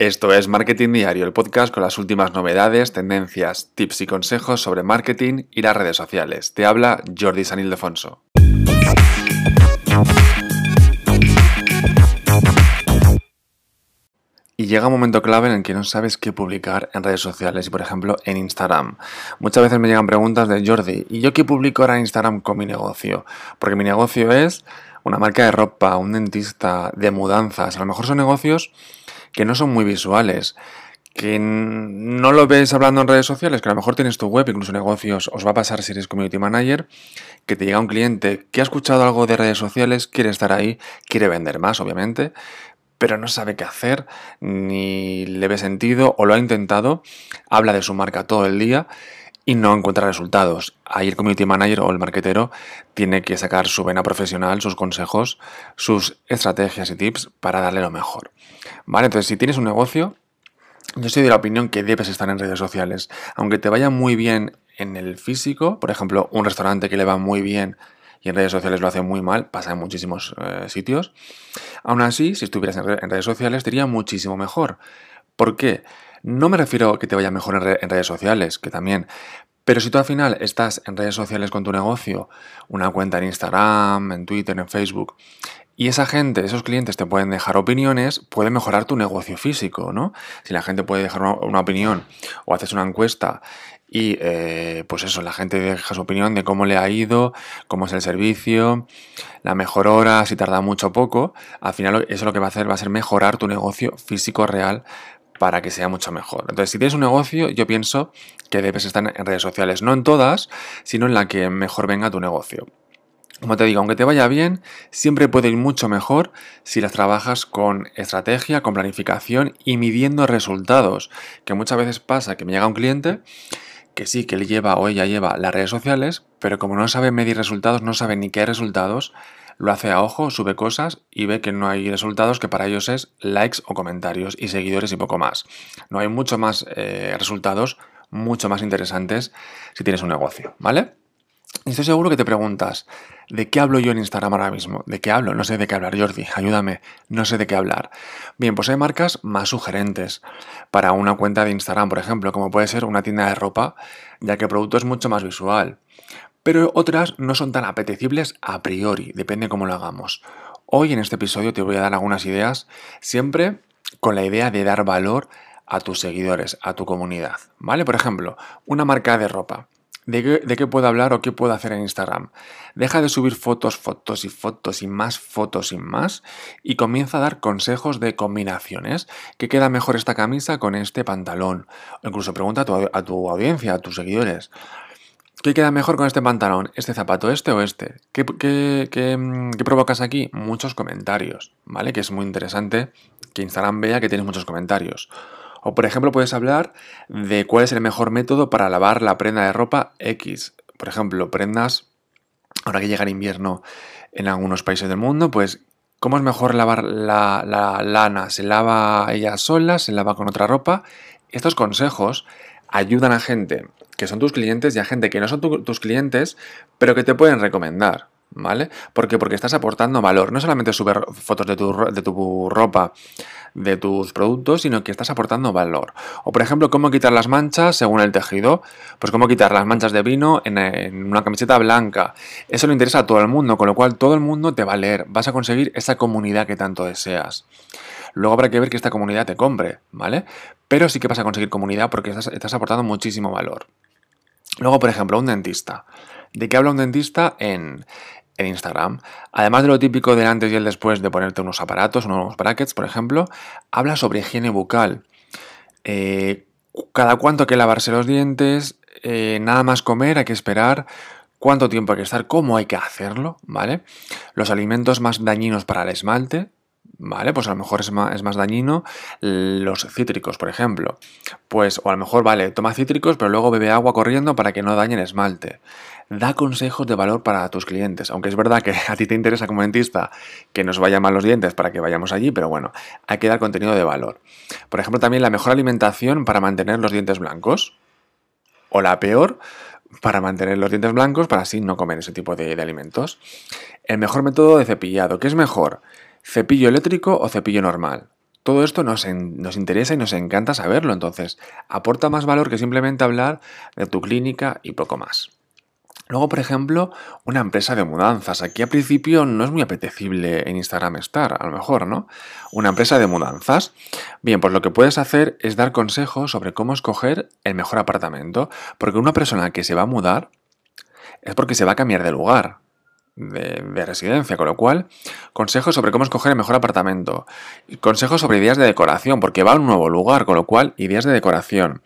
Esto es Marketing Diario, el podcast con las últimas novedades, tendencias, tips y consejos sobre marketing y las redes sociales. Te habla Jordi San Ildefonso. Y llega un momento clave en el que no sabes qué publicar en redes sociales y por ejemplo en Instagram. Muchas veces me llegan preguntas de Jordi, ¿y yo qué publico ahora en Instagram con mi negocio? Porque mi negocio es una marca de ropa, un dentista, de mudanzas. A lo mejor son negocios que no son muy visuales, que no lo ves hablando en redes sociales, que a lo mejor tienes tu web, incluso negocios, os va a pasar si eres community manager, que te llega un cliente que ha escuchado algo de redes sociales, quiere estar ahí, quiere vender más, obviamente, pero no sabe qué hacer, ni le ve sentido, o lo ha intentado, habla de su marca todo el día y no encuentra resultados. Ahí el community manager o el marketero tiene que sacar su vena profesional, sus consejos, sus estrategias y tips para darle lo mejor. ¿Vale? Entonces, si tienes un negocio, yo soy de la opinión que debes estar en redes sociales. Aunque te vaya muy bien en el físico, por ejemplo, un restaurante que le va muy bien y en redes sociales lo hace muy mal, pasa en muchísimos eh, sitios. Aún así, si estuvieras en, redes sociales, te iría muchísimo mejor. ¿Por qué? No me refiero a que te vaya mejor en, redes sociales, que también, pero si tú al final estás en redes sociales con tu negocio, una cuenta en Instagram, en Twitter, en Facebook, y esa gente, esos clientes te pueden dejar opiniones, puede mejorar tu negocio físico, ¿no? Si la gente puede dejar una, opinión o haces una encuesta y eh, pues eso, la gente deja su opinión de cómo le ha ido, cómo es el servicio, la mejor hora, si tarda mucho o poco, al final eso lo que va a hacer va a ser mejorar tu negocio físico real para que sea mucho mejor. Entonces, si tienes un negocio, yo pienso que debes estar en redes sociales, no en todas, sino en la que mejor venga tu negocio. Como te digo, aunque te vaya bien, siempre puede ir mucho mejor si las trabajas con estrategia, con planificación y midiendo resultados. Que muchas veces pasa que me llega un cliente que sí, que él lleva o ella lleva las redes sociales, pero como no sabe medir resultados, no sabe ni qué resultados, lo hace a ojo, sube cosas y ve que no hay resultados que para ellos es likes o comentarios y seguidores y poco más. No hay mucho más eh, resultados, mucho más interesantes si tienes un negocio, ¿vale? Y estoy seguro que te preguntas, ¿de qué hablo yo en Instagram ahora mismo? ¿De qué hablo? No sé de qué hablar, Jordi, ayúdame, no sé de qué hablar. Bien, pues hay marcas más sugerentes para una cuenta de Instagram, por ejemplo, como puede ser una tienda de ropa, ya que el producto es mucho más visual pero otras no son tan apetecibles a priori, depende cómo lo hagamos. Hoy en este episodio te voy a dar algunas ideas, siempre con la idea de dar valor a tus seguidores, a tu comunidad. ¿Vale? Por ejemplo, una marca de ropa. ¿De qué, ¿De qué, puedo hablar o qué puedo hacer en Instagram? Deja de subir fotos, fotos y fotos y más fotos y más y comienza a dar consejos de combinaciones. ¿Qué queda mejor esta camisa con este pantalón? O incluso pregunta a tu, a tu audiencia, a tus seguidores. ¿Qué queda mejor con este pantalón? ¿Este zapato, este o este? ¿Qué, mm, qué, provocas aquí? Muchos comentarios, ¿vale? Que es muy interesante que Instagram vea que tienes muchos comentarios. O por ejemplo puedes hablar de cuál es el mejor método para lavar la prenda de ropa X. Por ejemplo, prendas, ahora que llega el invierno en algunos países del mundo, pues ¿cómo es mejor lavar la, la lana? ¿Se lava ella sola? ¿Se lava con otra ropa? Estos consejos ayudan a gente que son tus clientes y a gente que no son tus clientes, pero que te pueden recomendar. ¿Vale? ¿Por qué? Porque estás aportando valor. No solamente subir fotos de tu, de tu ropa, de tus productos, sino que estás aportando valor. O por ejemplo, cómo quitar las manchas según el tejido. Pues cómo quitar las manchas de vino en, una camiseta blanca. Eso le interesa a todo el mundo, con lo cual todo el mundo te va a leer. Vas a conseguir esa comunidad que tanto deseas. Luego habrá que ver que esta comunidad te compre, ¿vale? Pero sí que vas a conseguir comunidad porque estás, estás aportando muchísimo valor. Luego, por ejemplo, un dentista. ¿De qué habla un dentista en, Instagram? Además de lo típico del antes y el después de ponerte unos aparatos, unos brackets, por ejemplo, habla sobre higiene bucal. Eh, cada cuánto hay que lavarse los dientes, eh, nada más comer, hay que esperar, cuánto tiempo hay que estar, cómo hay que hacerlo, ¿vale? Los alimentos más dañinos para el esmalte, ¿vale? Pues a lo mejor es más, es más, dañino los cítricos, por ejemplo. Pues, o a lo mejor, vale, toma cítricos, pero luego bebe agua corriendo para que no dañe el esmalte. Da consejos de valor para tus clientes, aunque es verdad que a ti te interesa como dentista que nos vayan mal los dientes para que vayamos allí, pero bueno, hay que dar contenido de valor. Por ejemplo, también la mejor alimentación para mantener los dientes blancos. O la peor, para mantener los dientes blancos, para así no comer ese tipo de, alimentos. El mejor método de cepillado, ¿qué es mejor? ¿Cepillo eléctrico o cepillo normal? Todo esto nos, nos, interesa y nos encanta saberlo, entonces aporta más valor que simplemente hablar de tu clínica y poco más. Luego, por ejemplo, una empresa de mudanzas. Aquí a principio no es muy apetecible en Instagram estar, a lo mejor, ¿no? Una empresa de mudanzas. Bien, pues lo que puedes hacer es dar consejos sobre cómo escoger el mejor apartamento. Porque una persona que se va a mudar es porque se va a cambiar de lugar. De, de, residencia, con lo cual, consejos sobre cómo escoger el mejor apartamento, consejos sobre ideas de decoración, porque va a un nuevo lugar, con lo cual, ideas de decoración,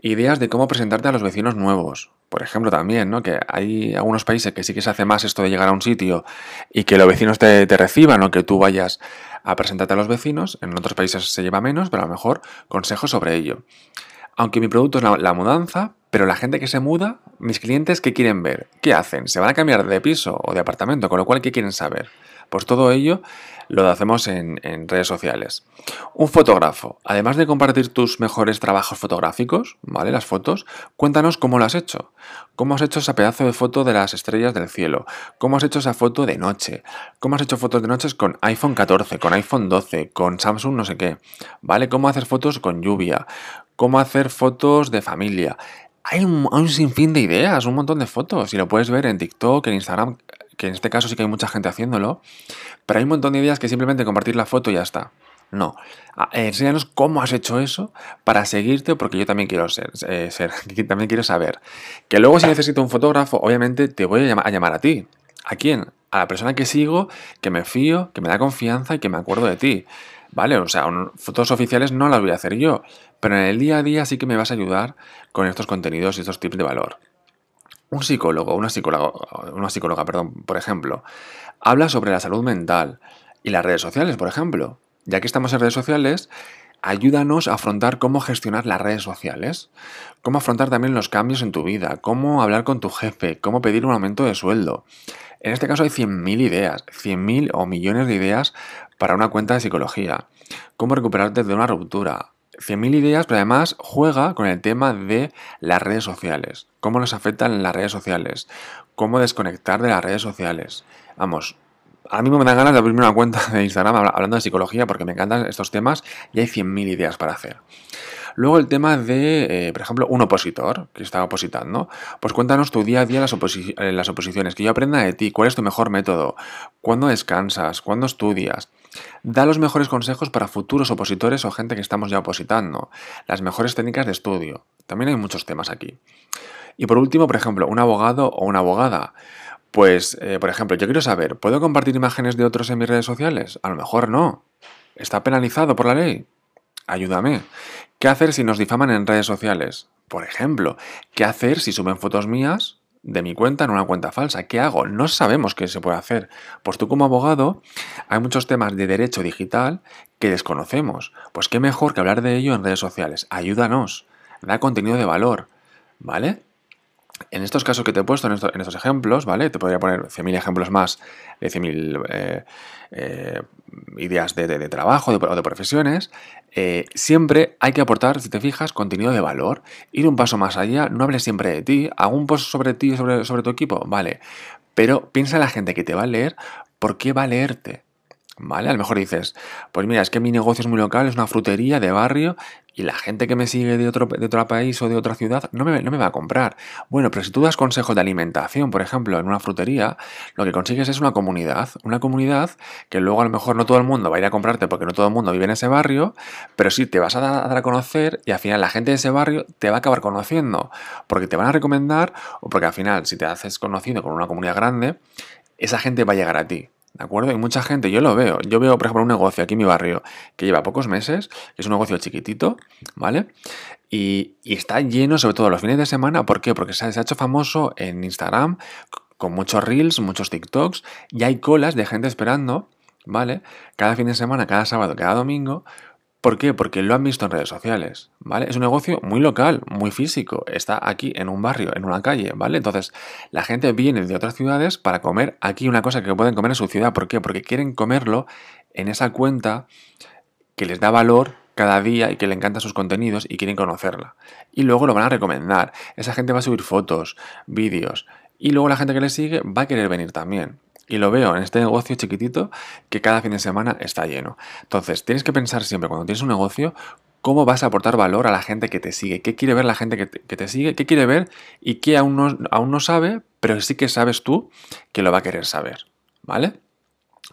ideas de cómo presentarte a los vecinos nuevos, por ejemplo, también, ¿no? Que hay algunos países que sí que se hace más esto de llegar a un sitio y que los vecinos te, reciban o que tú vayas a presentarte a los vecinos. En otros países se lleva menos, pero a lo mejor consejos sobre ello. Aunque mi producto es la, mudanza, pero la gente que se muda, mis clientes, ¿qué quieren ver? ¿Qué hacen? ¿Se van a cambiar de piso o de apartamento? Con lo cual, ¿qué quieren saber? Pues todo ello lo hacemos en, redes sociales. Un fotógrafo, además de compartir tus mejores trabajos fotográficos, ¿vale? Las fotos, cuéntanos cómo lo has hecho. ¿Cómo has hecho esa pedazo de foto de las estrellas del cielo? ¿Cómo has hecho esa foto de noche? ¿Cómo has hecho fotos de noches con iPhone 14, con iPhone 12, con Samsung no sé qué? ¿Vale? ¿Cómo hacer fotos con lluvia? ¿Cómo hacer fotos de familia? Hay un, sinfín de ideas, un montón de fotos, y lo puedes ver en TikTok, en Instagram, que en este caso sí que hay mucha gente haciéndolo, pero hay un montón de ideas que simplemente compartir la foto y ya está. No. Ah, enséñanos cómo has hecho eso para seguirte, porque yo también quiero ser, eh, también quiero saber. Que luego si necesito un fotógrafo, obviamente te voy a llamar a ti. ¿A quién? A la persona que sigo, que me fío, que me da confianza y que me acuerdo de ti. ¿Vale? O sea, fotos oficiales no las voy a hacer yo, pero en el día a día sí que me vas a ayudar con estos contenidos y estos tips de valor. Un psicólogo, una psicóloga, una psicóloga, perdón, por ejemplo, habla sobre la salud mental y las redes sociales, por ejemplo. Ya que estamos en redes sociales, ayúdanos a afrontar cómo gestionar las redes sociales, cómo afrontar también los cambios en tu vida, cómo hablar con tu jefe, cómo pedir un aumento de sueldo. En este caso hay 100.000 ideas, 100.000 o millones de ideas para una cuenta de psicología. Cómo recuperarte de una ruptura, 100.000 ideas, pero además juega con el tema de las redes sociales. Cómo nos afectan las redes sociales. Cómo desconectar de las redes sociales. Vamos, a mí me dan ganas de abrirme una cuenta de Instagram hablando de psicología porque me encantan estos temas y hay 100.000 ideas para hacer. Luego el tema de, eh, por ejemplo, un opositor que está opositando. Pues cuéntanos tu día a día las, las oposiciones, que yo aprenda de ti, cuál es tu mejor método, cuándo descansas, cuándo estudias. Da los mejores consejos para futuros opositores o gente que estamos ya opositando. Las mejores técnicas de estudio. También hay muchos temas aquí. Y por último, por ejemplo, un abogado o una abogada. Pues, eh, por ejemplo, yo quiero saber, ¿puedo compartir imágenes de otros en mis redes sociales? A lo mejor no. ¿Está penalizado por la ley? Ayúdame. ¿Qué hacer si nos difaman en redes sociales? Por ejemplo, ¿qué hacer si suben fotos mías de mi cuenta en una cuenta falsa. ¿Qué hago? No sabemos qué se puede hacer. Pues tú como abogado hay muchos temas de derecho digital que desconocemos. Pues qué mejor que hablar de ello en redes sociales. Ayúdanos. Da contenido de valor. ¿Vale? En estos casos que te he puesto, en estos, ejemplos, ¿vale? Te podría poner 100.000 ejemplos más de 100.000 eh, eh, ideas de, trabajo o de, profesiones. Eh, siempre hay que aportar, si te fijas, contenido de valor. Ir un paso más allá, no hables siempre de ti. Hago un post sobre ti, sobre, sobre tu equipo, vale. Pero piensa en la gente que te va a leer, ¿por qué va a leerte? ¿Vale? A lo mejor dices, pues mira, es que mi negocio es muy local, es una frutería de barrio y la gente que me sigue de otro, de otro país o de otra ciudad no me, no me, va a comprar. Bueno, pero si tú das consejos de alimentación, por ejemplo, en una frutería, lo que consigues es una comunidad. Una comunidad que luego a lo mejor no todo el mundo va a ir a comprarte porque no todo el mundo vive en ese barrio, pero sí te vas a dar a conocer y al final la gente de ese barrio te va a acabar conociendo porque te van a recomendar o porque al final si te haces conocido con una comunidad grande, esa gente va a llegar a ti. ¿De acuerdo? Hay mucha gente, yo lo veo. Yo veo, por ejemplo, un negocio aquí en mi barrio que lleva pocos meses, es un negocio chiquitito, ¿vale? Y, está lleno, sobre todo los fines de semana. ¿Por qué? Porque se ha, hecho famoso en Instagram con muchos reels, muchos TikToks, y hay colas de gente esperando, ¿vale? Cada fin de semana, cada sábado, cada domingo, ¿Por qué? Porque lo han visto en redes sociales, ¿vale? Es un negocio muy local, muy físico, está aquí en un barrio, en una calle, ¿vale? Entonces, la gente viene de otras ciudades para comer aquí una cosa que pueden comer en su ciudad. ¿Por qué? Porque quieren comerlo en esa cuenta que les da valor cada día y que le encantan sus contenidos y quieren conocerla. Y luego lo van a recomendar. Esa gente va a subir fotos, vídeos y luego la gente que le sigue va a querer venir también. Y lo veo en este negocio chiquitito que cada fin de semana está lleno. Entonces, tienes que pensar siempre cuando tienes un negocio cómo vas a aportar valor a la gente que te sigue, qué quiere ver la gente que te, sigue, qué quiere ver y qué aún no, aún no sabe, pero sí que sabes tú que lo va a querer saber, ¿vale?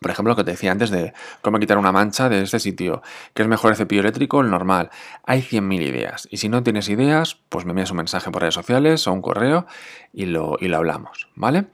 Por ejemplo, lo que te decía antes de cómo quitar una mancha de este sitio, que es mejor el cepillo eléctrico el normal. Hay 100.000 ideas. Y si no tienes ideas, pues me envías un mensaje por redes sociales o un correo y lo, y lo hablamos, ¿vale?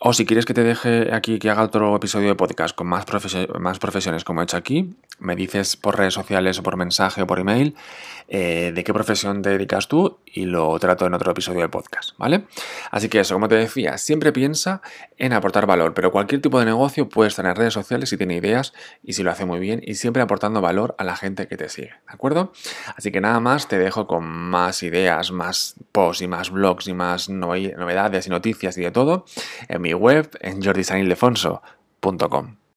O si quieres que te deje aquí que haga otro episodio de podcast con más, más profesiones como he hecho aquí, me dices por redes sociales o por mensaje o por email eh, de qué profesión te dedicas tú y lo trato en otro episodio de podcast, ¿vale? Así que eso, como te decía, siempre piensa en aportar valor, pero cualquier tipo de negocio puede estar en redes sociales si tiene ideas y si lo hace muy bien y siempre aportando valor a la gente que te sigue, ¿de acuerdo? Así que nada más, te dejo con más ideas, más posts y más blogs y más novedades y noticias y de todo en mi web en jordisanildefonso.com.